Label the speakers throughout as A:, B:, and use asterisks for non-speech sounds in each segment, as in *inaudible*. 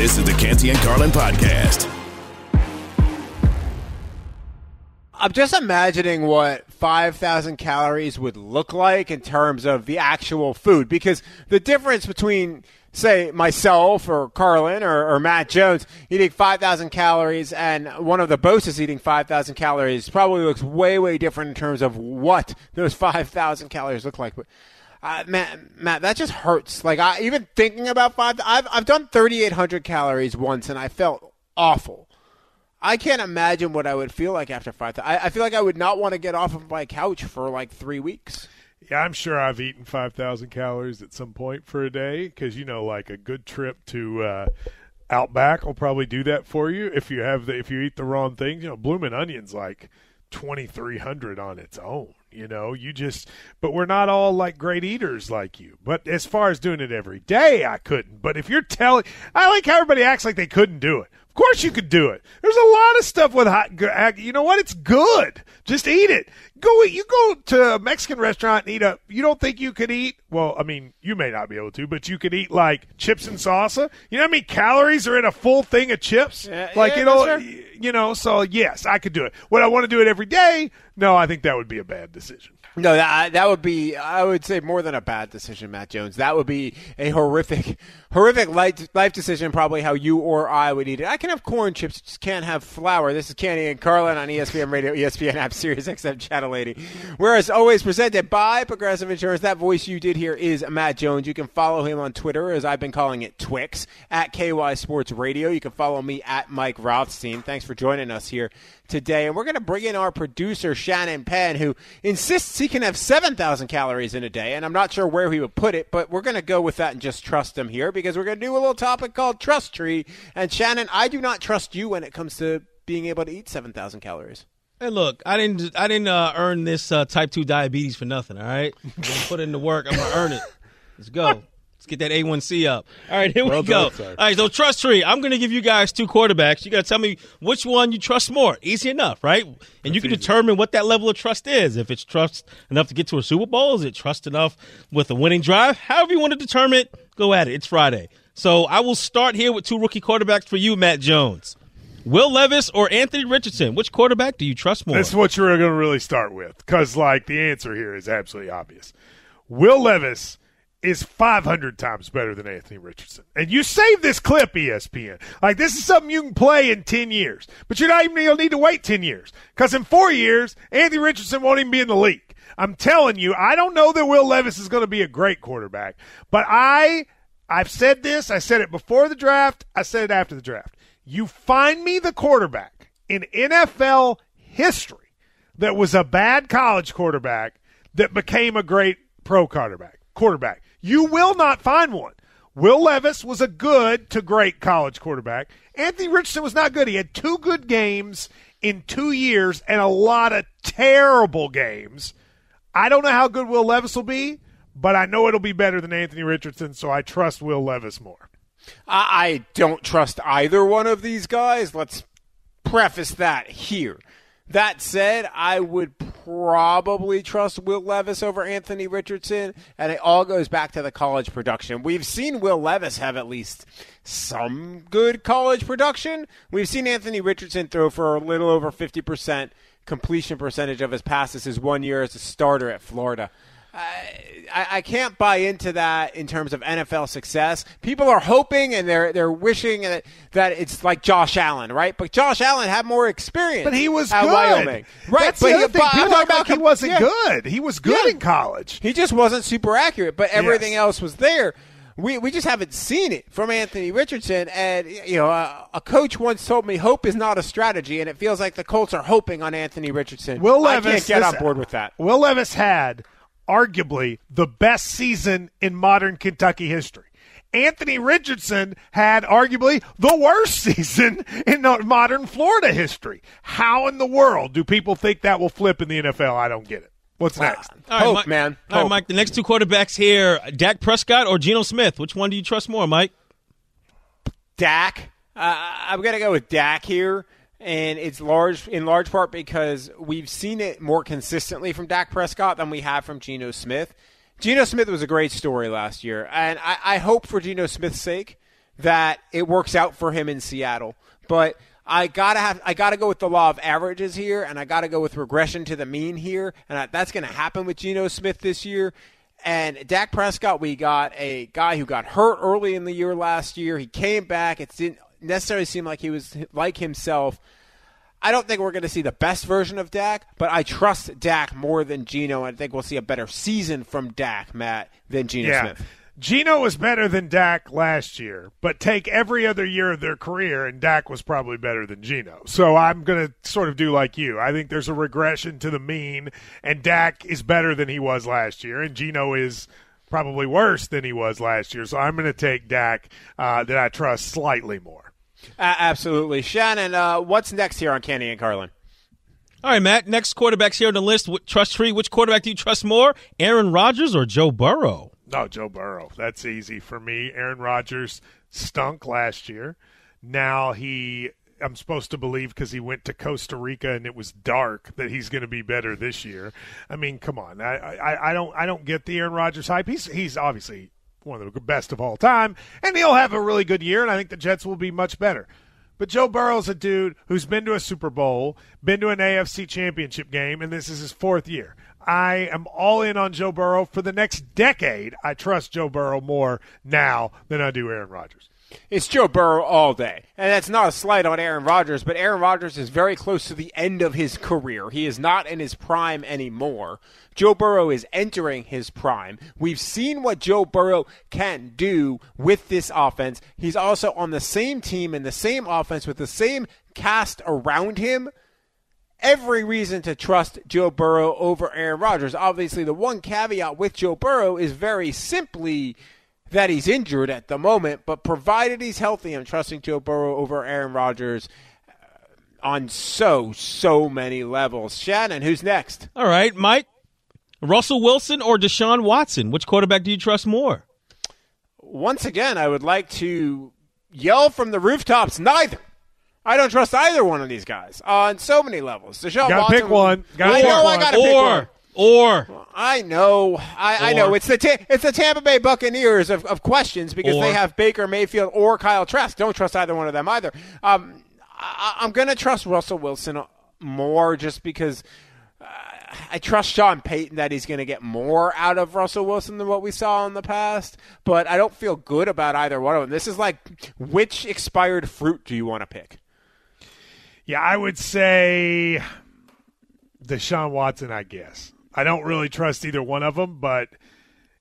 A: This is the Canty and Carlin podcast.
B: I'm just imagining what 5,000 calories would look like in terms of the actual food because the difference between say myself or Carlin or, or Matt Jones eating 5,000 calories and one of the bosses eating 5,000 calories probably looks way, way different in terms of what those *laughs* 5,000 calories look like. But uh, Matt, Matt, that just hurts. Like I even thinking about five, I've I've done 3,800 calories once and I felt awful. I can't imagine what I would feel like after five. I, I feel like I would not want to get off of my couch for like three weeks.
C: Yeah, I'm sure I've eaten 5,000 calories at some point for a day because, you know, like a good trip to uh, Outback will probably do that for you if you have the, if you eat the wrong things. You know, blooming onions like 2,300 on its own. You know, you just, but we're not all like great eaters like you. But as far as doing it every day, I couldn't. But if you're telling, I like how everybody acts like they couldn't do it. Of course you could do it. There's a lot of stuff with hot. You know what? It's good. Just eat it. Go. You go to a Mexican restaurant and eat a. You don't think you could eat? Well, I mean, you may not be able to, but you could eat like chips and salsa. You know how many calories are in a full thing of chips?
B: Yeah,
C: like
B: yeah,
C: you know,
B: sure.
C: you know. So yes, I could do it. Would I want to do it every day? No, I think that would be a bad decision.
B: No, that that would be I would say more than a bad decision, Matt Jones. That would be a horrific, *laughs* horrific life life decision. Probably how you or I would eat it. I can have corn chips, just can't have flour. This is Canty and Carlin on ESPN Radio, ESPN app, Sirius XM Channel 80. Whereas always presented by Progressive Insurance. That voice you did hear is Matt Jones. You can follow him on Twitter, as I've been calling it Twix at KY Sports Radio. You can follow me at Mike Rothstein. Thanks for joining us here today. And we're going to bring in our producer, Shannon Penn, who insists he can have 7,000 calories in a day. And I'm not sure where he would put it, but we're going to go with that and just trust him here because we're going to do a little topic called Trust Tree. And Shannon, I do not trust you when it comes to being able to eat 7,000 calories.
D: Hey, look, I didn't, I didn't uh, earn this uh, type two diabetes for nothing. All right, put in the work. I'm gonna earn it. Let's go. *laughs* Let's get that A1C up. All right, here
C: Well
D: we go.
C: sir.
D: All right, so trust tree. I'm going to give you guys two quarterbacks. You got to tell me which one you trust more. Easy enough, right? And you can determine what that level of trust is. If it's trust enough to get to a Super Bowl, is it trust enough with a winning drive? However you want to determine it, go at it. It's Friday. So I will start here with two rookie quarterbacks for you, Matt Jones. Will Levis or Anthony Richardson? Which quarterback do you trust more?
C: That's what you're going to really start with because, like, the answer here is absolutely obvious. Will Levis is 500 times better than Anthony Richardson. And you save this clip, ESPN. Like, this is something you can play in 10 years. But you're not even going to need to wait 10 years because in four years, Anthony Richardson won't even be in the league. I'm telling you, I don't know that Will Levis is going to be a great quarterback, but I. I've said this. I said it before the draft. I said it after the draft. You find me the quarterback in NFL history that was a bad college quarterback that became a great pro quarterback. Quarterback. You will not find one. Will Levis was a good to great college quarterback. Anthony Richardson was not good. He had two good games in two years and a lot of terrible games. I don't know how good Will Levis will be, but I know it'll be better than Anthony Richardson, so I trust Will Levis more.
B: I, don't trust either one of these guys. Let's preface that here. That said, I would probably trust Will Levis over Anthony Richardson, and it all goes back to the college production. We've seen Will Levis have at least some good college production. We've seen Anthony Richardson throw for a little over 50% completion percentage of his passes his one year as a starter at Florida. I, I can't buy into that in terms of NFL success. People are hoping and they're they're wishing that, that it's like Josh Allen, right? But Josh Allen had more experience.
C: But he was
B: at
C: good.
B: Wyoming, right?
C: That's
B: but
C: the
B: he,
C: thing.
B: but
C: People
B: talking
C: act like he wasn't
B: yeah.
C: good. He was good
B: Yeah.
C: in college.
B: He just wasn't super accurate, but everything
C: Yes.
B: else was there. We, we just haven't seen it from Anthony Richardson. And, you know, a, a coach once told me hope is not a strategy, and it feels like the Colts are hoping on Anthony Richardson.
C: Will
B: I can't get on board with that.
C: Will Levis had arguably the best season in modern Kentucky history. Anthony Richardson had arguably the worst *laughs* season in modern Florida history. How in the world do people think that will flip in the NFL? I don't get it. What's next?
D: All right,
B: Hope,
D: Mike,
B: man.
D: All right, Mike. The next two quarterbacks here: Dak Prescott or Geno Smith. Which one do you trust more, Mike?
B: Dak. Uh, I'm going to go with Dak here, and it's large in large part because we've seen it more consistently from Dak Prescott than we have from Geno Smith. Geno Smith was a great story last year, and I, I hope for Geno Smith's sake that it works out for him in Seattle. But I gotta have I gotta go with the law of averages here, and I gotta go with regression to the mean here, and I, that's gonna happen with Geno Smith this year. And Dak Prescott, we got a guy who got hurt early in the year last year. He came back. It didn't necessarily seem like he was like himself. I don't think we're going to see the best version of Dak, but I trust Dak more than Geno. I think we'll see a better season from Dak, Matt, than Geno
C: yeah.
B: Smith.
C: Geno was better than Dak last year, but take every other year of their career, and Dak was probably better than Geno. So I'm going to sort of do like you. I think there's a regression to the mean, and Dak is better than he was last year, and Geno is probably worse than he was last year. So I'm going to take Dak uh, that I trust slightly more.
B: Uh, absolutely. Shannon, uh, what's next here on Canty and Carlin?
D: All right, Matt. Next quarterbacks here on the list. Trust tree. Which quarterback do you trust more, Aaron Rodgers or Joe Burrow?
C: No, Joe Burrow. That's easy for me. Aaron Rodgers stunk last year. Now he, I'm supposed to believe because he went to Costa Rica and it was dark that he's going to be better this year. I mean, come on. I, I, I don't, I don't get the Aaron Rodgers hype. He's, he's obviously one of the best of all time, and he'll have a really good year. And I think the Jets will be much better. But Joe Burrow's a dude who's been to a Super Bowl, been to an AFC championship game, and this is his fourth year. I am all in on Joe Burrow for the next decade. I trust Joe Burrow more now than I do Aaron Rodgers.
B: It's Joe Burrow all day. And that's not a slight on Aaron Rodgers, but Aaron Rodgers is very close to the end of his career. He is not in his prime anymore. Joe Burrow is entering his prime. We've seen what Joe Burrow can do with this offense. He's also on the same team in the same offense with the same cast around him every reason to trust Joe Burrow over Aaron Rodgers. Obviously, the one caveat with Joe Burrow is very simply that he's injured at the moment, but provided he's healthy, I'm trusting Joe Burrow over Aaron Rodgers uh, on so, so many levels. Shannon, who's next?
D: All right, Mike. Russell Wilson or Deshaun Watson? Which quarterback do you trust more?
B: Once again, I would like to yell from the rooftops neither. I don't trust either one of these guys on so many levels. Deshaun
C: gotta
B: Watson,
C: pick one. Gotta
B: I
C: pick
B: know
C: one.
B: I got to
D: or,
B: pick one.
D: Or
B: I know, I, I know. It's the ta- it's the Tampa Bay Buccaneers of, of questions because
D: Or-
B: they have Baker Mayfield or Kyle Trask. Don't trust either one of them either. Um, I, I'm going to trust Russell Wilson more just because uh, I trust Sean Payton that he's going to get more out of Russell Wilson than what we saw in the past. But I don't feel good about either one of them. This is like which expired fruit do you want to pick?
C: Yeah, I would say Deshaun Watson, I guess. I don't really trust either one of them, but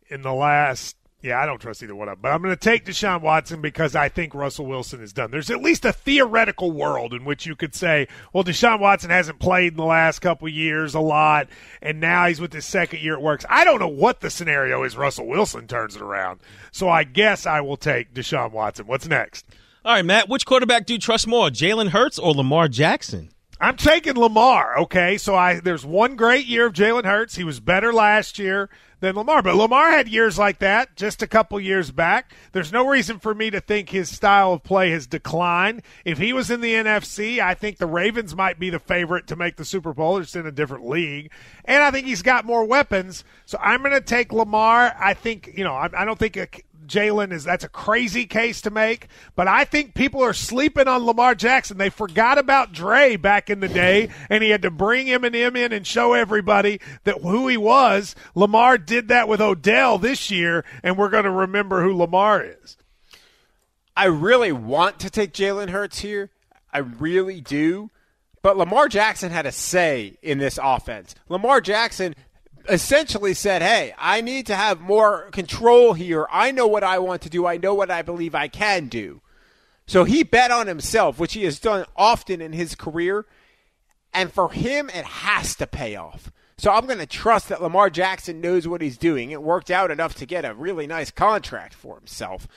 C: in the last, yeah, I don't trust either one of them. But I'm going to take Deshaun Watson because I think Russell Wilson is done. There's at least a theoretical world in which you could say, well, Deshaun Watson hasn't played in the last couple years a lot, and now he's with his second year. It works. I don't know what the scenario is. Russell Wilson turns it around. So I guess I will take Deshaun Watson. What's next?
D: all right, Matt. Which quarterback do you trust more, Jalen Hurts or Lamar Jackson?
C: I'm taking Lamar. Okay, so I there's one great year of Jalen Hurts. He was better last year than Lamar, but Lamar had years like that just a couple years back. There's no reason for me to think his style of play has declined. If he was in the NFC, I think the Ravens might be the favorite to make the Super Bowl. They're just in a different league, and I think he's got more weapons. So I'm going to take Lamar. I think you know I, I don't think a, Jalen is that's a crazy case to make, but I think people are sleeping on Lamar Jackson. They forgot about Dre back in the day, and he had to bring Eminem in and show everybody that who he was. Lamar did that with Odell this year, and we're going to remember who Lamar is.
B: I really want to take Jalen Hurts here. I really do. But Lamar Jackson had a say in this offense. Lamar Jackson essentially said, Hey, I need to have more control here. I know what I want to do. I know what I believe I can do. So he bet on himself, which he has done often in his career. And for him, it has to pay off. So I'm going to trust that Lamar Jackson knows what he's doing. It worked out enough to get a really nice contract for himself.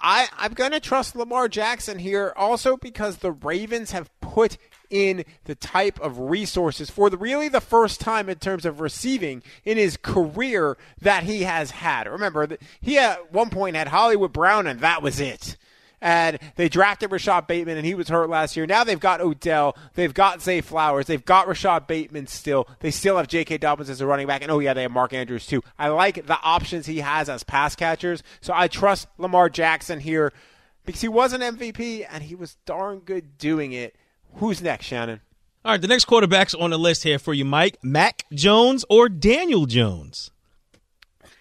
B: I, I'm going to trust Lamar Jackson here also because the Ravens have put in the type of resources for the really the first time in terms of receiving in his career that he has had. Remember, he at one point had Hollywood Brown and that was it. And they drafted Rashad Bateman, and he was hurt last year. Now they've got Odell. They've got Zay Flowers. They've got Rashad Bateman still. They still have J.K. Dobbins as a running back. And oh, yeah, they have Mark Andrews, too. I like the options he has as pass catchers. So I trust Lamar Jackson here because he was an MVP and he was darn good doing it. Who's next, Shannon?
D: All right, the next quarterback's on the list here for you, Mike. Mac Jones or Daniel Jones?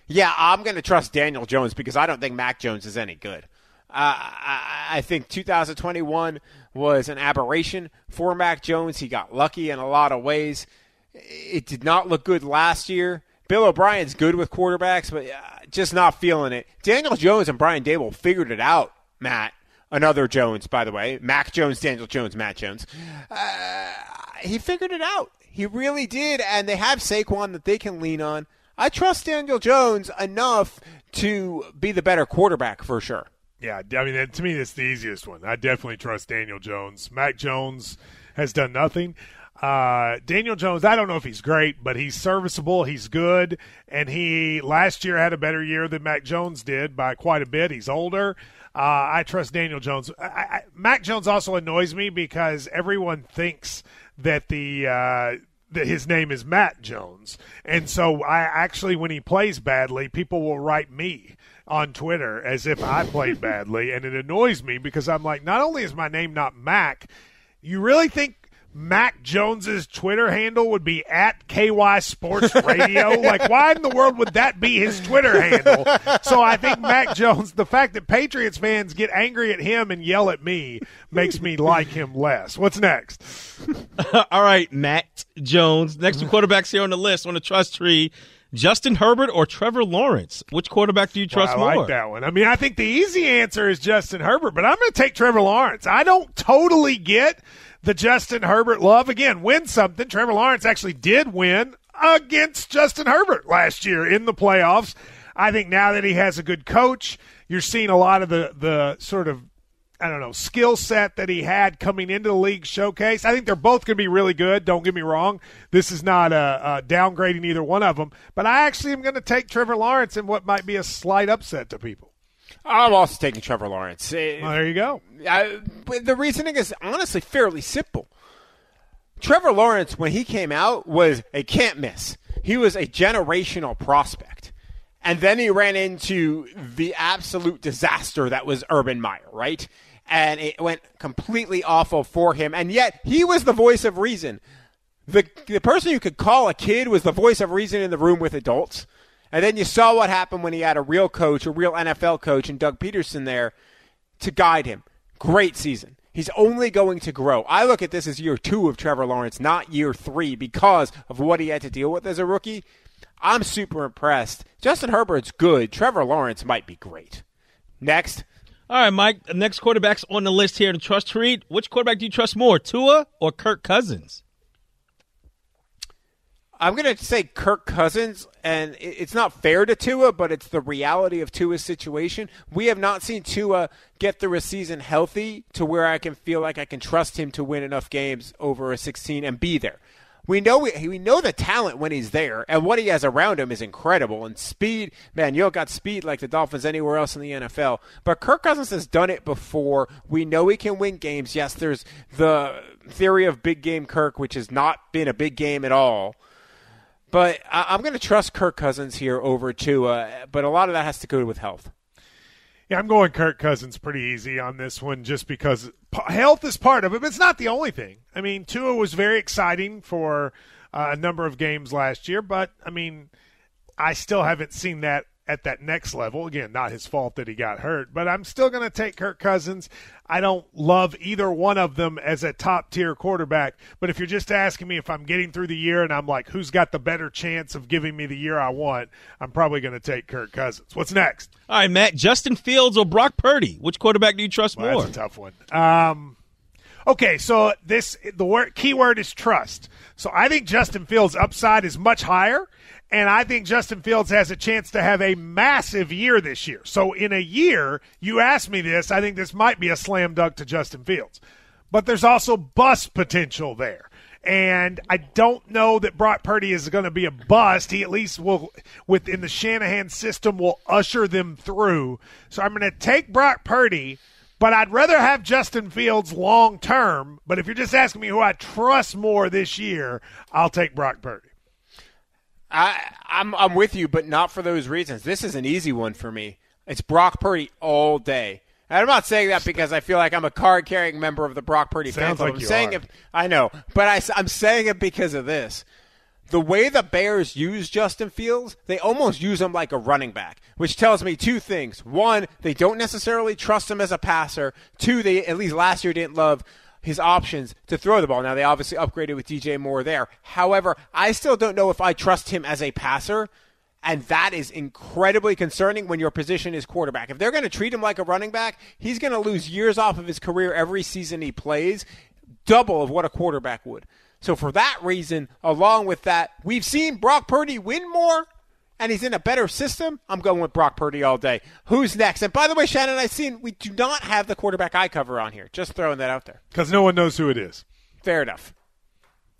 B: Yeah, I'm going to trust Daniel Jones because I don't think Mac Jones is any good. Uh, I, I think 2021 was an aberration for Mac Jones. He got lucky in a lot of ways. It did not look good last year. Bill O'Brien's good with quarterbacks, but uh, just not feeling it. Daniel Jones and Brian Daboll figured it out, Matt. Another Jones, by the way. Mac Jones, Daniel Jones, Matt Jones. Uh, he figured it out. He really did, and they have Saquon that they can lean on. I trust Daniel Jones enough to be the better quarterback for sure.
C: Yeah, I mean, to me, it's the easiest one. I definitely trust Daniel Jones. Mac Jones has done nothing. Uh, Daniel Jones, I don't know if he's great, but he's serviceable. He's good, and he last year had a better year than Mac Jones did by quite a bit. He's older. Uh, I trust Daniel Jones. I, I, Mac Jones also annoys me because everyone thinks that the uh, that his name is Matt Jones, and so I actually, when he plays badly, people will write me on Twitter as if I played *laughs* badly, and it annoys me because I'm like, not only is my name not Mac, you really think Mac Jones's Twitter handle would be at KY Sports Radio. *laughs* like, why in the world would that be his Twitter handle? So I think Mac Jones, the fact that Patriots fans get angry at him and yell at me makes me like him less. What's next? *laughs*
D: All right, Matt Jones. Next two quarterbacks here on the list on the trust tree. Justin Herbert or Trevor Lawrence? Which quarterback do you trust
C: well, I
D: more?
C: like that one. I mean, I think the easy answer is Justin Herbert, but I'm going to take Trevor Lawrence. I don't totally get the Justin Herbert love. Again, win something. Trevor Lawrence actually did win against Justin Herbert last year in the playoffs. I think now that he has a good coach, you're seeing a lot of the, the sort of I don't know, skill set that he had coming into the league showcase. I think they're both going to be really good. Don't get me wrong. This is not a, a downgrading either one of them. But I actually am going to take Trevor Lawrence in what might be a slight upset to people.
B: I'm also taking Trevor Lawrence.
C: Eh, well, there you go.
B: I, the reasoning is honestly fairly simple. Trevor Lawrence, when he came out, was a can't miss. He was a generational prospect. And then he ran into the absolute disaster that was Urban Meyer, right? And it went completely awful for him. And yet, he was the voice of reason. The, the person you could call a kid was the voice of reason in the room with adults. And then you saw what happened when he had a real coach, a real NFL coach, and Doug Pederson there to guide him. Great season. He's only going to grow. I look at this as year two of Trevor Lawrence, not year three, because of what he had to deal with as a rookie. I'm super impressed. Justin Herbert's good. Trevor Lawrence might be great. Next.
D: All right, Mike. Next quarterback's on the list here to trust to read. Which quarterback do you trust more, Tua or Kirk Cousins?
B: I'm going to say Kirk Cousins, and it's not fair to Tua, but it's the reality of Tua's situation. We have not seen Tua get through a season healthy to where I can feel like I can trust him to win enough games over a 16 and be there. We know we, we know the talent when he's there, and what he has around him is incredible. And speed, man, you don't got speed like the Dolphins anywhere else in the NFL. But Kirk Cousins has done it before. We know he can win games. Yes, there's the theory of big game Kirk, which has not been a big game at all. But I, am going to trust Kirk Cousins here over Tua, but a lot of that has to go with health.
C: Yeah, I'm going Kirk Cousins pretty easy on this one just because health is part of it, but it's not the only thing. I mean, Tua was very exciting for uh, a number of games last year, but I mean, I still haven't seen that at that next level. Again, not his fault that he got hurt, but I'm still going to take Kirk Cousins. I don't love either one of them as a top tier quarterback, but if you're just asking me if I'm getting through the year and I'm like, who's got the better chance of giving me the year I want, I'm probably going to take Kirk Cousins. What's next?
D: All right, Matt, Justin Fields or Brock Purdy? Which quarterback do you trust
C: well,
D: more?
C: That's a tough one. Um, okay, so this the word key word is trust. So I think Justin Fields' upside is much higher. And I think Justin Fields has a chance to have a massive year this year. So, in a year, you asked me this, I think this might be a slam dunk to Justin Fields. But there's also bust potential there. And I don't know that Brock Purdy is going to be a bust. He at least will, within the Shanahan system, will usher them through. So I'm going to take Brock Purdy, but I'd rather have Justin Fields long term. But if you're just asking me who I trust more this year, I'll take Brock Purdy.
B: I, I'm I'm with you, but not for those reasons. This is an easy one for me. It's Brock Purdy all day. And I'm not saying that because I feel like I'm a card carrying member of the Brock Purdy fan
C: Sounds
B: club.
C: like
B: I'm
C: you
B: saying
C: are.
B: it. I know, but I, I'm saying it because of this. The way the Bears use Justin Fields, they almost use him like a running back, which tells me two things. One, they don't necessarily trust him as a passer. Two, they at least last year didn't love his options to throw the ball. Now they obviously upgraded with DJ Moore there. However, I still don't know if I trust him as a passer. And that is incredibly concerning when your position is quarterback. If they're going to treat him like a running back, he's going to lose years off of his career every season he plays, double of what a quarterback would. So for that reason, along with that, we've seen Brock Purdy win more, and he's in a better system. I'm going with Brock Purdy all day. Who's next? And by the way, Shannon, I've seen we do not have the quarterback I cover on here. Just throwing that out there.
C: Because no one knows who it is.
B: Fair enough.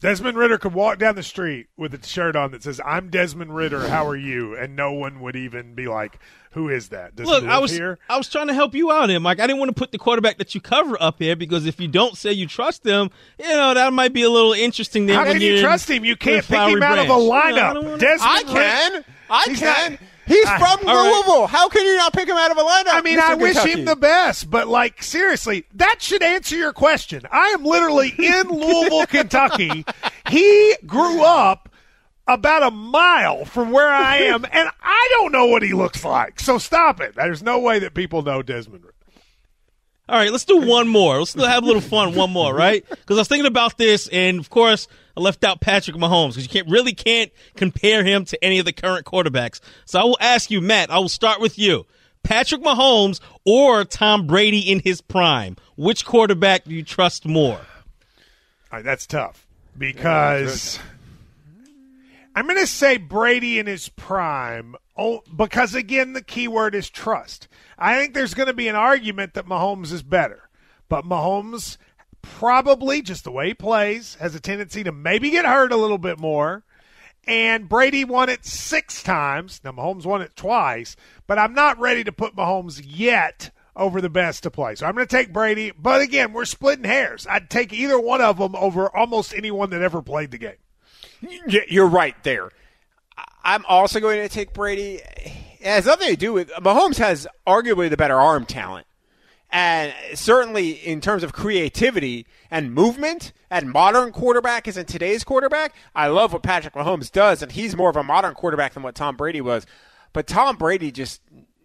C: Desmond Ridder could walk down the street with a shirt on that says "I'm Desmond Ridder. How are you?" and no one would even be like, "Who is that?" Does
D: Look, I was
C: here.
D: I was trying to help you out here, Mike. I didn't want to put the quarterback that you cover up here because if you don't say you trust them, you know that might be a little interesting. Then
C: How can you trust him? You can't pick him out of a
D: Branch. You know, I
C: lineup. Desmond
B: I
C: Ridder-
B: can. I
C: He's
B: can.
C: not-
B: He's
C: I-
B: from
D: all right.
B: Louisville. How can you not pick him out of a lineup?
C: I mean,
B: Mr.
C: I wish him the best, but like seriously, that should answer your question. I am literally *laughs* in Louisville, Kentucky. He grew up about a mile from where I am, *laughs* and I don't know what he looks like. So stop it. There's no way that people know Desmond.
D: All right, let's do one more. Let's still have a little fun. One more, right? Because I was thinking about this, and of course, I left out Patrick Mahomes because you can't really can't compare him to any of the current quarterbacks. So I will ask you, Matt. I will start with you. Patrick Mahomes or Tom Brady in his prime? Which quarterback do you trust more?
C: That's tough because I'm going to say Brady in his prime oh, because, again, the key word is trust. I think there's going to be an argument that Mahomes is better, but Mahomes probably, just the way he plays, has a tendency to maybe get hurt a little bit more. And Brady won it six times. Now, Mahomes won it twice, but I'm not ready to put Mahomes yet over the best to play. So I'm going to take Brady. But again, we're splitting hairs. I'd take either one of them over almost anyone that ever played the game.
B: You're right there. I'm also going to take Brady. It has nothing to do with Mahomes has arguably the better arm talent. And certainly in terms of creativity and movement and modern quarterback is in today's quarterback, I love what Patrick Mahomes does, and he's more of a modern quarterback than what Tom Brady was. But Tom Brady just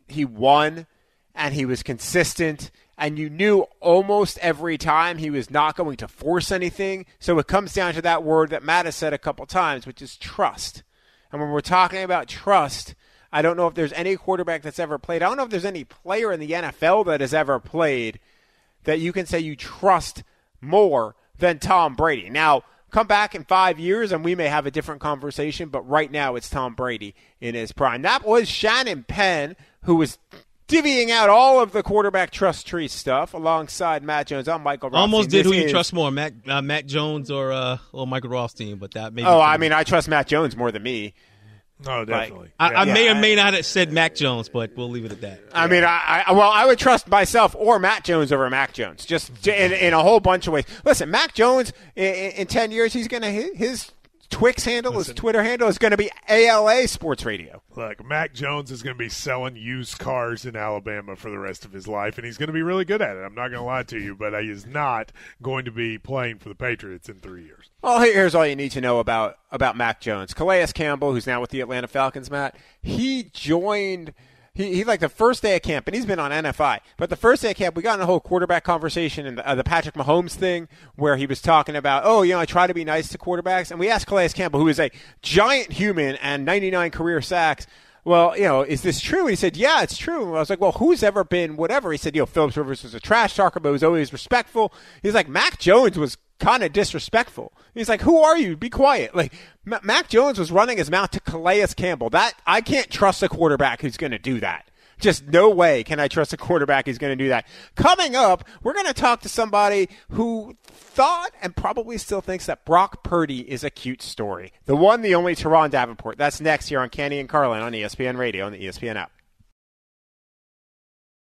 B: he won and he was consistent and you knew almost every time he was not going to force anything. So it comes down to that word that Matt has said a couple times, which is trust. And when we're talking about trust, I don't know if there's any quarterback that's ever played. I don't know if there's any player in the NFL that has ever played that you can say you trust more than Tom Brady. Now, come back in five years and we may have a different conversation, but right now it's Tom Brady in his prime. That was Shannon Penn, who was divvying out all of the quarterback trust tree stuff alongside Matt Jones. I'm Michael Rothstein.
D: Almost did
B: This
D: who you
B: is-
D: trust more, Matt uh, Matt Jones or uh, or Michael Rothstein, but that maybe.
B: Oh, I mean, I trust Matt Jones more than me.
C: Oh, no, definitely.
D: I, I
C: Yeah.
D: may or
B: I-
D: may not have said Mac Jones, but we'll leave it at that.
B: I mean, I, I well, I would trust myself or Matt Jones over Mac Jones, just in, in a whole bunch of ways. Listen, Mac Jones in, in ten years, he's gonna his Twix handle, his Twitter handle is going to be ALA Sports Radio.
C: Look, Mac Jones is going to be selling used cars in Alabama for the rest of his life, and he's going to be really good at it. I'm not going to lie to you, but he is not going to be playing for the Patriots in three years.
B: Well, here's all you need to know about about Mac Jones. Calais Campbell, who's now with the Atlanta Falcons, Matt, he joined. He, he like the first day of camp, and he's been on NFI. But the first day of camp, we got in a whole quarterback conversation and the, uh, the Patrick Mahomes thing, where he was talking about, oh, you know, I try to be nice to quarterbacks, and we asked Calais Campbell, who is a giant human and 99 career sacks. Well, you know, is this true? He said, yeah, it's true. And I was like, well, who's ever been whatever? He said, you know, Phillips Rivers was a trash talker, but was always respectful. He's like, Mac Jones was kind of disrespectful. He's like, "Who are you? Be quiet." Like M- Mac Jones was running his mouth to Calais Campbell. That I can't trust a quarterback who's going to do that. Just no way can I trust a quarterback who's going to do that. Coming up, we're going to talk to somebody who thought and probably still thinks that Brock Purdy is a cute story. The one, the only Turron Davenport. That's next here on Canty and Carlin on ESPN Radio on the ESPN app.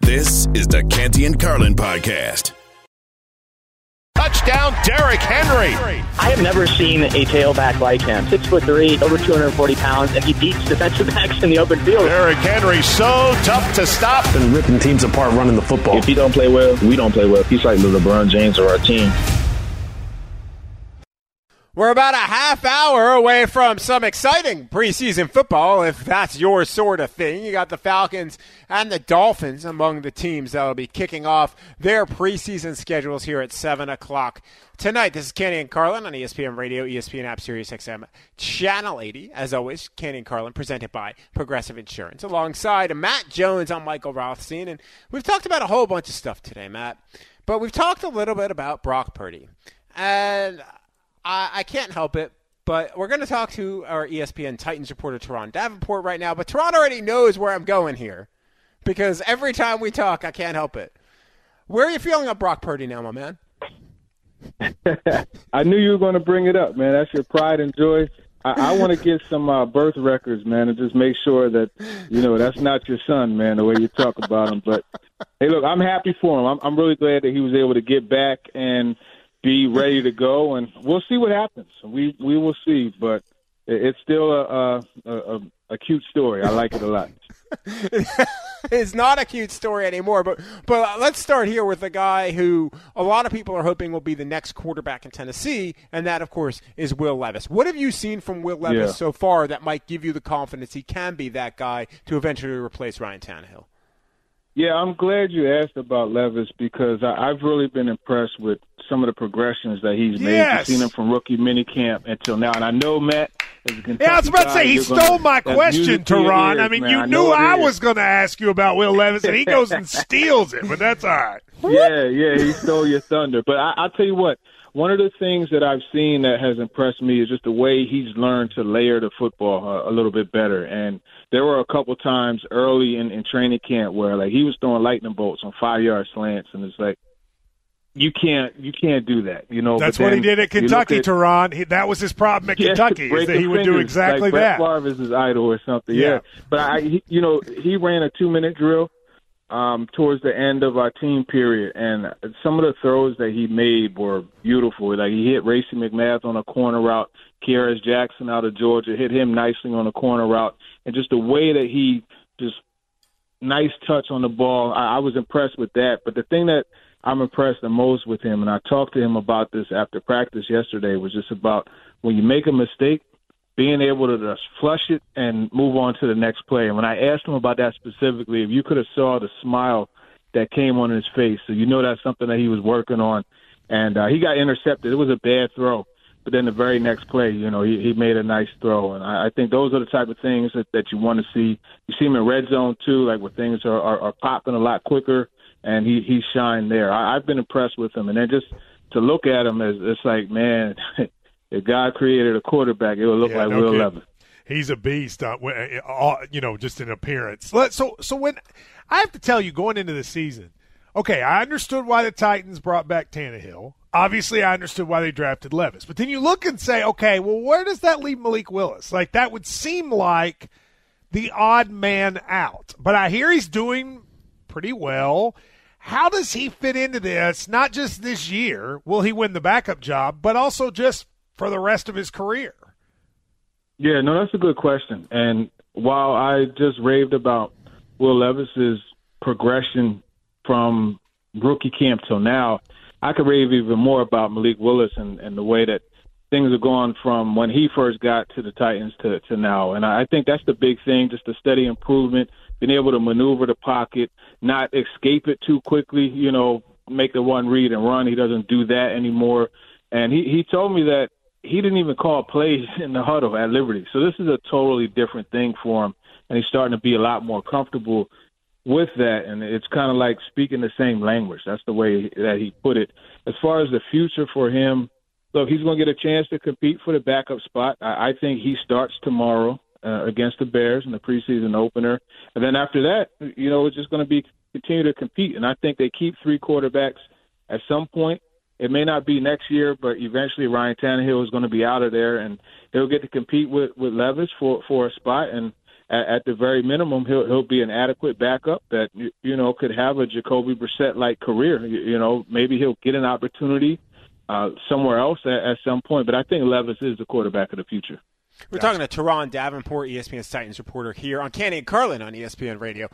A: This is the Canty and Carlin podcast.
E: Touchdown, Derrick Henry.
F: I have never seen a tailback like him. Six foot three, over 240 pounds, and he beats defensive backs in the open field.
E: Derrick Henry, so tough to stop.
G: And ripping teams apart running the football.
H: If he don't play well, we don't play well. He's like the LeBron James of our team.
B: We're about a half hour away from some exciting preseason football, if that's your sort of thing. You got the Falcons and the Dolphins among the teams that will be kicking off their preseason schedules here at 7 o'clock tonight. This is Canty and Carlin on ESPN Radio, ESPN App, Sirius XM, Channel 80. As always, Canty and Carlin presented by Progressive Insurance. Alongside Matt Jones, I'm Michael Rothstein, and we've talked about a whole bunch of stuff today, Matt. But we've talked a little bit about Brock Purdy. And I, I can't help it, but we're going to talk to our ESPN Titans reporter, Turron Davenport, right now. But Turron already knows where I'm going here because every time we talk, I can't help it. Where are you feeling up Brock Purdy now, my man? *laughs*
I: I knew you were going to bring it up, man. That's your pride and joy. I, I want to get some uh, birth records, man, and just make sure that you know that's not your son, man. The way you talk about him, but hey, look, I'm happy for him. I'm, I'm really glad that he was able to get back and be ready to go, and we'll see what happens. We we will see, but it's still a a, a, a cute story. I like it a lot. *laughs*
B: it's not a cute story anymore, but but let's start here with the guy who a lot of people are hoping will be the next quarterback in Tennessee, and that of course is Will Levis. What have you seen from Will Levis
I: Yeah.
B: so far that might give you the confidence he can be that guy to eventually replace Ryan Tannehill?
I: Yeah, I'm glad you asked about Levis because I, I've really been impressed with some of the progressions that he's made.
C: Yes.
I: You've seen him from rookie minicamp until now, and I know Matt. A Kentucky
C: Yeah, I was about to say he stole
I: gonna-
C: my question,
I: Turron.
C: I mean,
I: man.
C: you
I: I
C: knew I was going to ask you about Will Levis, and he goes and *laughs* steals it. But that's all right.
I: yeah, yeah, he stole your thunder. But I, I'll tell you what, one of the things that I've seen that has impressed me is just the way he's learned to layer the football uh, a little bit better. And there were a couple times early in, in training camp where like he was throwing lightning bolts on five yard slants, and it's like you can't you can't do that. You know,
C: That's what he did at Kentucky,
I: at-.
C: He, that was his problem at *laughs*
I: Yeah,
C: Kentucky, is that he would do
I: fingers,
C: exactly
I: like
C: that.
I: Brett Favre is his idol or something.
C: Yeah.
I: Yeah, but I, he, you know, he ran a two minute drill um, towards the end of our team period, and some of the throws that he made were beautiful. Like he hit Racey McMath on a corner route, Kearis Jackson out of Georgia hit him nicely on a corner route, and just the way that he just nice touch on the ball. I, I was impressed with that. But the thing that I'm impressed the most with him, and I talked to him about this after practice yesterday, was just about when you make a mistake, being able to just flush it and move on to the next play. And when I asked him about that specifically, if you could have saw the smile that came on his face, so you know that's something that he was working on. And uh, he got intercepted. It was a bad throw. But then the very next play, you know, he, he made a nice throw. And I, I think those are the type of things that, that you want to see. You see him in red zone, too, like where things are, are, are popping a lot quicker, and he, he shined there. I, I've been impressed with him. And then just to look at him, as it's like, man, *laughs* if God created a quarterback, it would look
C: Yeah,
I: like
C: no
I: Will. Levis.
C: He's a beast, uh, uh, you know, just in appearance. So, so when I have to tell you, going into the season, okay, I understood why the Titans brought back Tannehill. obviously I understood why they drafted Levis. But then you look and say, okay, well, where does that leave Malik Willis? Like that would seem like the odd man out. But I hear he's doing pretty well. How does he fit into this? Not just this year, will he win the backup job, but also just for the rest of his career?
I: Yeah, no, that's a good question. And while I just raved about Will Levis's progression from rookie camp till now, I could rave even more about Malik Willis and, and the way that things have gone from when he first got to the Titans to, to now. And I think that's the big thing, just a steady improvement, being able to maneuver the pocket, not escape it too quickly, you know, make the one read and run. He doesn't do that anymore. And he, he told me that he didn't even call plays *laughs* in the huddle at Liberty. So this is a totally different thing for him. And he's starting to be a lot more comfortable with that, and it's kind of like speaking the same language. That's the way that he put it. As far as the future for him, look, he's going to get a chance to compete for the backup spot. I, I think he starts tomorrow uh, against the Bears in the preseason opener, and then after that, you know, it's just going to be continue to compete. And I think they keep three quarterbacks at some point. It may not be next year, but eventually Ryan Tannehill is going to be out of there, and he'll get to compete with with Levis for for a spot and at, at the very minimum, he'll he'll be an adequate backup that you, you know could have a Jacoby Brissett like career. You, you know, maybe he'll get an opportunity uh, somewhere else at, at some point. But I think Levis is the quarterback of the future.
B: We're talking to Turron Davenport, ESPN's Titans reporter here on Canty and Carlin on ESPN Radio.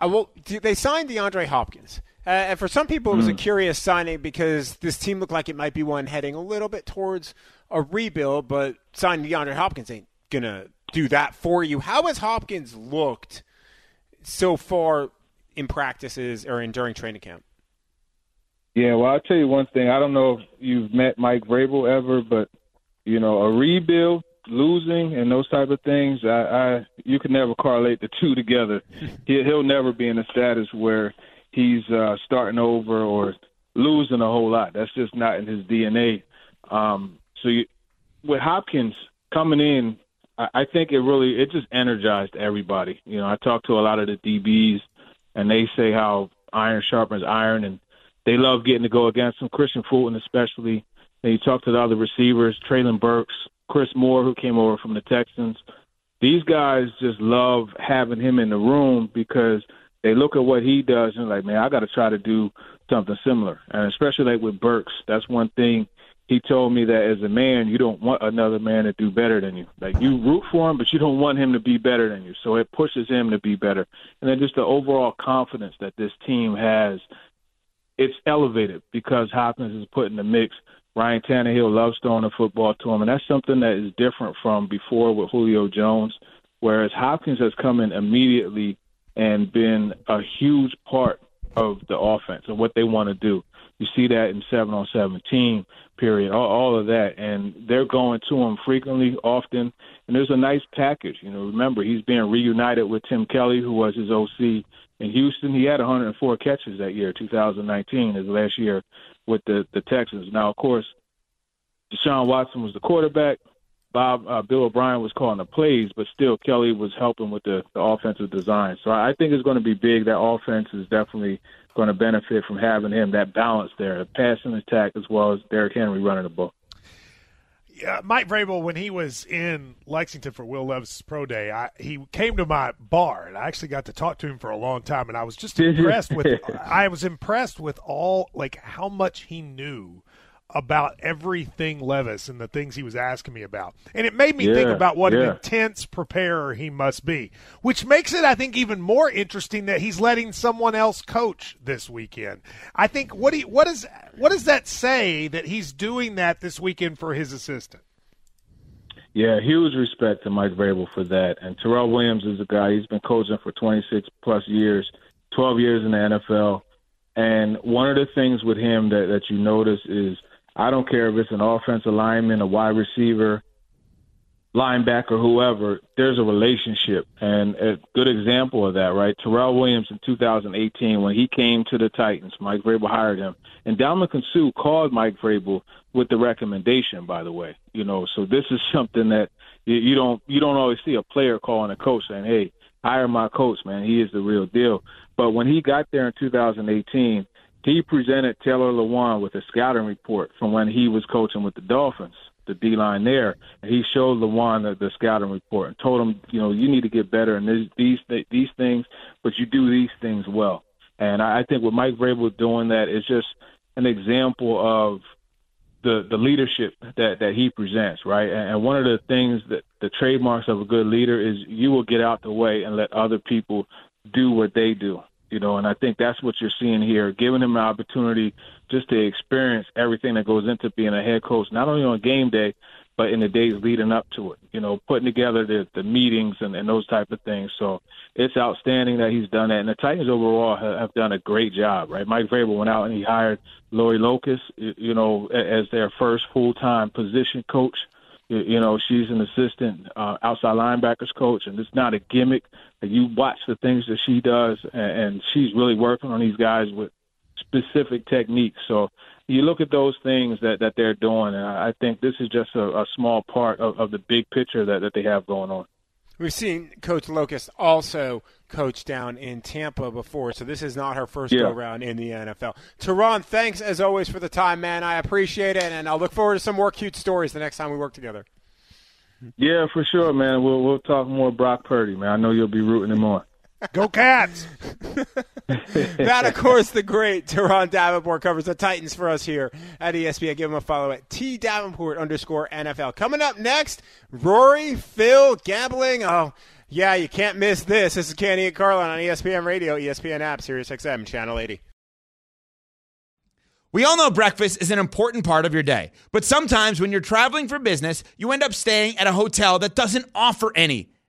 B: Uh, well, they signed DeAndre Hopkins. Uh, and for some people, it was a hmm. curious signing because this team looked like it might be one heading a little bit towards a rebuild, but signing DeAndre Hopkins ain't going to do that for you. How has Hopkins looked so far in practices or in during training camp?
I: Yeah, well, I'll tell you one thing. I don't know if you've met Mike Vrabel ever, but you know, a rebuild, losing, and those type of things, I, I you can never correlate the two together. *laughs* he, he'll never be in a status where he's uh, starting over or losing a whole lot. That's just not in his DNA. Um, so you, with Hopkins coming in I I think it really it just energized everybody. You know, I talked to a lot of the DBs, and they say how iron sharpens iron, and they love getting to go against him. Kristian Fulton, especially. And you talk to the other receivers, Treylon Burks, Chris Moore, who came over from the Texans. These guys just love having him in the room because they look at what he does and like, man, I got to try to do something similar. And especially like with Burks, that's one thing he told me that as a man, you don't want another man to do better than you. Like you root for him, but you don't want him to be better than you. So it pushes him to be better. And then just the overall confidence that this team has, it's elevated because Hopkins is put in the mix. Ryan Tannehill loves throwing the football to him, and that's something that is different from before with Julio Jones. Whereas Hopkins has come in immediately and been a huge part of the offense and what they want to do. You see that in seven on seventeen period, all, all of that, and they're going to him frequently, often, and there's a nice package. You know, remember he's being reunited with Tim Kelly, who was his OC in Houston. He had 104 catches that year, 2019, his last year with the the Texans. Now, of course, Deshaun Watson was the quarterback. Bob uh, Bill O'Brien was calling the plays, but still Kelly was helping with the, the offensive design. So I think it's going to be big. That offense is definitely going to benefit from having him that balance there, the passing attack as well as Derrick Henry running the ball.
C: Yeah, Mike Vrabel, when he was in Lexington for Will Levis' pro day, I, he came to my bar, and I actually got to talk to him for a long time. And I was just impressed with. *laughs* I was impressed with all like how much he knew about everything Levis and the things he was asking me about. And it made me yeah, think about what yeah. an intense preparer he must be, which makes it, I think, even more interesting that he's letting someone else coach this weekend. I think what he, what is what does that say that he's doing that this weekend for his assistant?
I: Yeah, huge respect to Mike Vrabel for that. And Terrell Williams is a guy he's been coaching for 26 plus years, 12 years in the NFL. And one of the things with him that, that you notice is – I don't care if it's an offensive lineman, a wide receiver, linebacker, whoever. There's a relationship, and a good example of that, right? Terrell Williams in 2018, when he came to the Titans, Mike Vrabel hired him, and Ndamukong Suh called Mike Vrabel with the recommendation. By the way, you know, so this is *laughs* something that you don't you don't always see a player calling a coach saying, "Hey, hire my coach, man. He is the real deal." But when he got there in 2018 he presented Taylor Lewan with a scouting report from when he was coaching with the Dolphins, the D line there. And he showed Lewan the, the scouting report and told him, you know, you need to get better in these these these things, but you do these things well. And I, I think what Mike Vrabel doing that is just an example of the the leadership that that he presents, right? And one of the things that the trademarks of a good leader is you will get out the way and let other people do what they do. You know, and I think that's what you're seeing here, giving him an opportunity just to experience everything that goes into being a head coach, not only on game day, but in the days leading up to it. You know, putting together the the meetings and, and those type of things. So it's outstanding that he's done that, and the Titans overall have, have done a great job. Right, Mike Vrabel went out and he hired Lori Locust, you know, as their first full time position coach. You know, she's an assistant uh, outside linebackers coach, and it's not a gimmick. You watch the things that she does, and, and she's really working on these guys with specific techniques. So you look at those things that, that they're doing, and I think this is just a, a small part of, of the big picture that, that they have going on.
B: We've seen Coach Locust also coach down in Tampa before, so this is not her first
I: yeah.
B: go round in the NFL. Turron, thanks as always for the time, man. I appreciate it, and I'll look forward to some more cute stories the next time we work together.
I: Yeah, for sure, man. We'll we'll talk more Brock Purdy, man. I know you'll be rooting him on.
C: Go Cats! *laughs* *laughs*
B: that, of course, the great Turron Davenport covers the Titans for us here at ESPN. Give him a follow at T Davenport underscore NFL. Coming up next, Rory, Phil, gambling. Oh, yeah, you can't miss this. This is Canty and Carlin on ESPN Radio, ESPN app, Sirius XM, Channel 80.
J: We all know breakfast is an important part of your day, but sometimes when you're traveling for business, you end up staying at a hotel that doesn't offer any.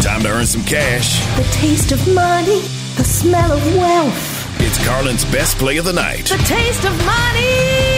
A: Time to earn some cash.
K: The taste of money, the smell of wealth.
A: It's Carlin's best play of the night.
K: The taste of money.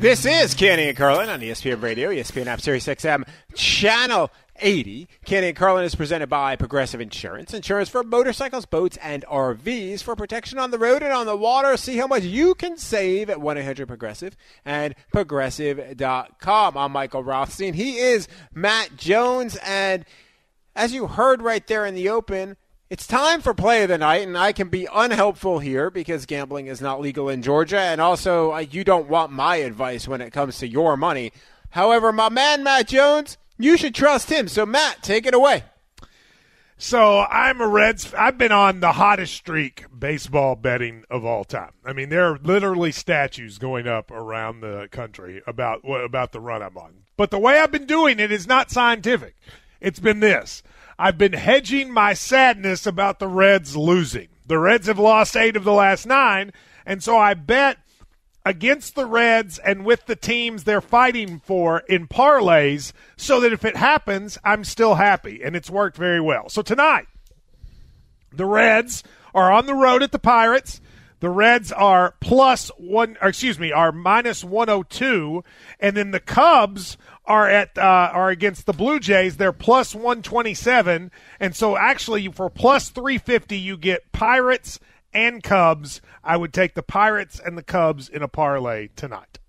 B: This is Canty and Carlin on ESPN Radio, ESPN App Sirius XM, Channel 80. Canty and Carlin is presented by Progressive Insurance. Insurance for motorcycles, boats, and RVs for protection on the road and on the water. See how much you can save at 1 800 Progressive and Progressive.com. I'm Michael Rothstein. He is Matt Jones. And as you heard right there in the open, it's time for play of the night, and I can be unhelpful here because gambling is not legal in Georgia, and also uh, you don't want my advice when it comes to your money. However, my man Matt Jones, you should trust him. So, Matt, take it away.
C: So I'm a Reds. I've been on the hottest streak baseball betting of all time. I mean, there are literally statues going up around the country about what about the run I'm on. But the way I've been doing it is not scientific. It's been this. I've been hedging my sadness about the Reds losing. The Reds have lost eight of the last nine, and so I bet against the Reds and with the teams they're fighting for in parlays so that if it happens, I'm still happy. And it's worked very well. So tonight, the Reds are on the road at the Pirates. The Reds are plus one, excuse me, are minus 102. And then the Cubs are at uh, are against the Blue Jays. They're plus 127, and so actually for plus 350 you get Pirates and Cubs. I would take the Pirates and the Cubs in a parlay tonight.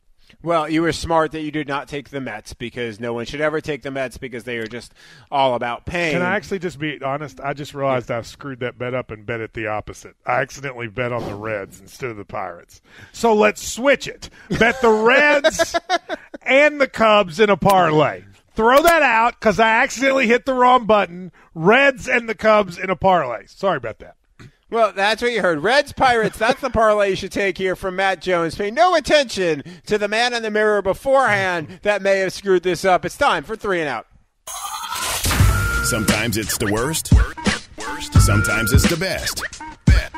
B: Well, you were smart that you did not take the Mets because no one should ever take the Mets because they are just all about pain.
C: Can I actually just be honest? I just realized I screwed that bet up and bet it the opposite. I accidentally bet on the Reds instead of the Pirates. So let's switch it. Bet the Reds *laughs* and the Cubs in a parlay. Throw that out because I accidentally hit the wrong button. Reds and the Cubs in a parlay. Sorry about that.
B: Well, that's what you heard. Reds Pirates, that's the parlay you should take here from Matt Jones. Pay no attention to the man in the mirror beforehand that may have screwed this up. It's time for three and out.
A: Sometimes it's the worst. Sometimes it's the best.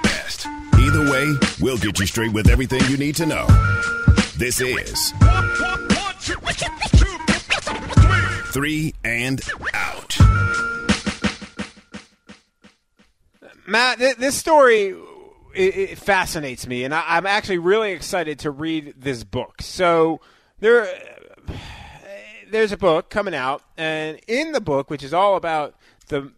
A: Best. Either way, we'll get you straight with everything you need to know. This is Three and Out.
B: Matt, th- this story it, it fascinates me, and I, I'm actually really excited to read this book. So there, there's a book coming out, and in the book, which is all about the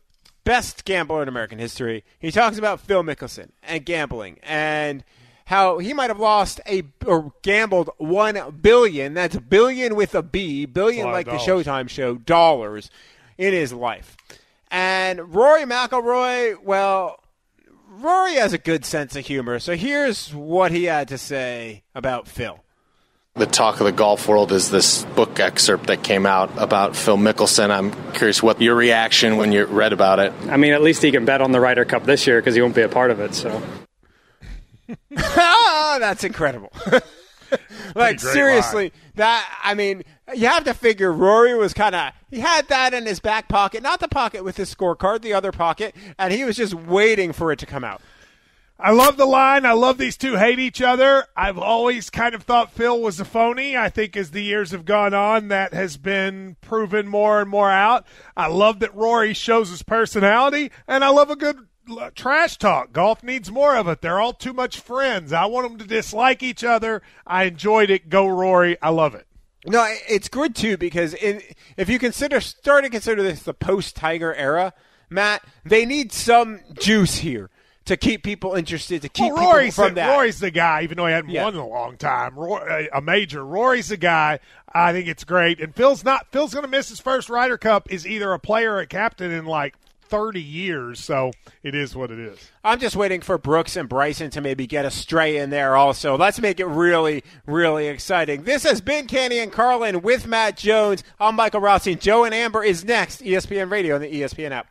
B: best gambler in American history, he talks about Phil Mickelson and gambling and how he might have lost a or gambled one billion. That's billion with a B, billion like the Showtime show dollars in his life. And Rory McIlroy, well, Rory has a good sense of humor. So here's what he had to say about Phil.
L: The talk of the golf world is this book excerpt that came out about Phil Mickelson. I'm curious what your reaction when you read about it.
M: I mean, at least he can bet on the Ryder Cup this year because he won't be a part of it. So *laughs* ah,
B: That's incredible. *laughs* like seriously, that I mean, you have to figure Rory was kind of he had that in his back pocket, not the pocket with his scorecard, the other pocket, and he was just waiting for it to come out.
C: I love the line. I love these two hate each other. I've always kind of thought Phil was a phony. I think as the years have gone on, that has been proven more and more out. I love that Rory shows his personality, and I love a good trash talk. Golf needs more of it. They're all too much friends. I want them to dislike each other. I enjoyed it. Go Rory. I love it.
B: No, it's good too because in, if you consider start to consider this the post Tiger era, Matt, they need some juice here to keep people interested to keep
C: well,
B: people from
C: the,
B: that.
C: Rory's the guy, even though he hadn't
B: Yeah.
C: won in a long time. Roy, a major. Rory's the guy. I think it's great. And Phil's not. Phil's going to miss his first Ryder Cup. Is either a player or a captain in like thirty years. So it is what it is.
B: I'm just waiting for Brooks and Bryson to maybe get a stray in there also. Let's make it really, really exciting. This has been Canty and Carlin with Matt Jones. I'm Michael Rothstein. Joe and Amber is next. ESPN Radio and the ESPN app.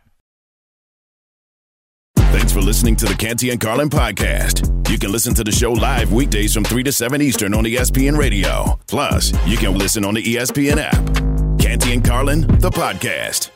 A: Thanks for listening to the Canty and Carlin podcast. You can listen to the show live weekdays from 3 to 7 Eastern on ESPN Radio. Plus, you can listen on the ESPN app. Canty and Carlin, the podcast.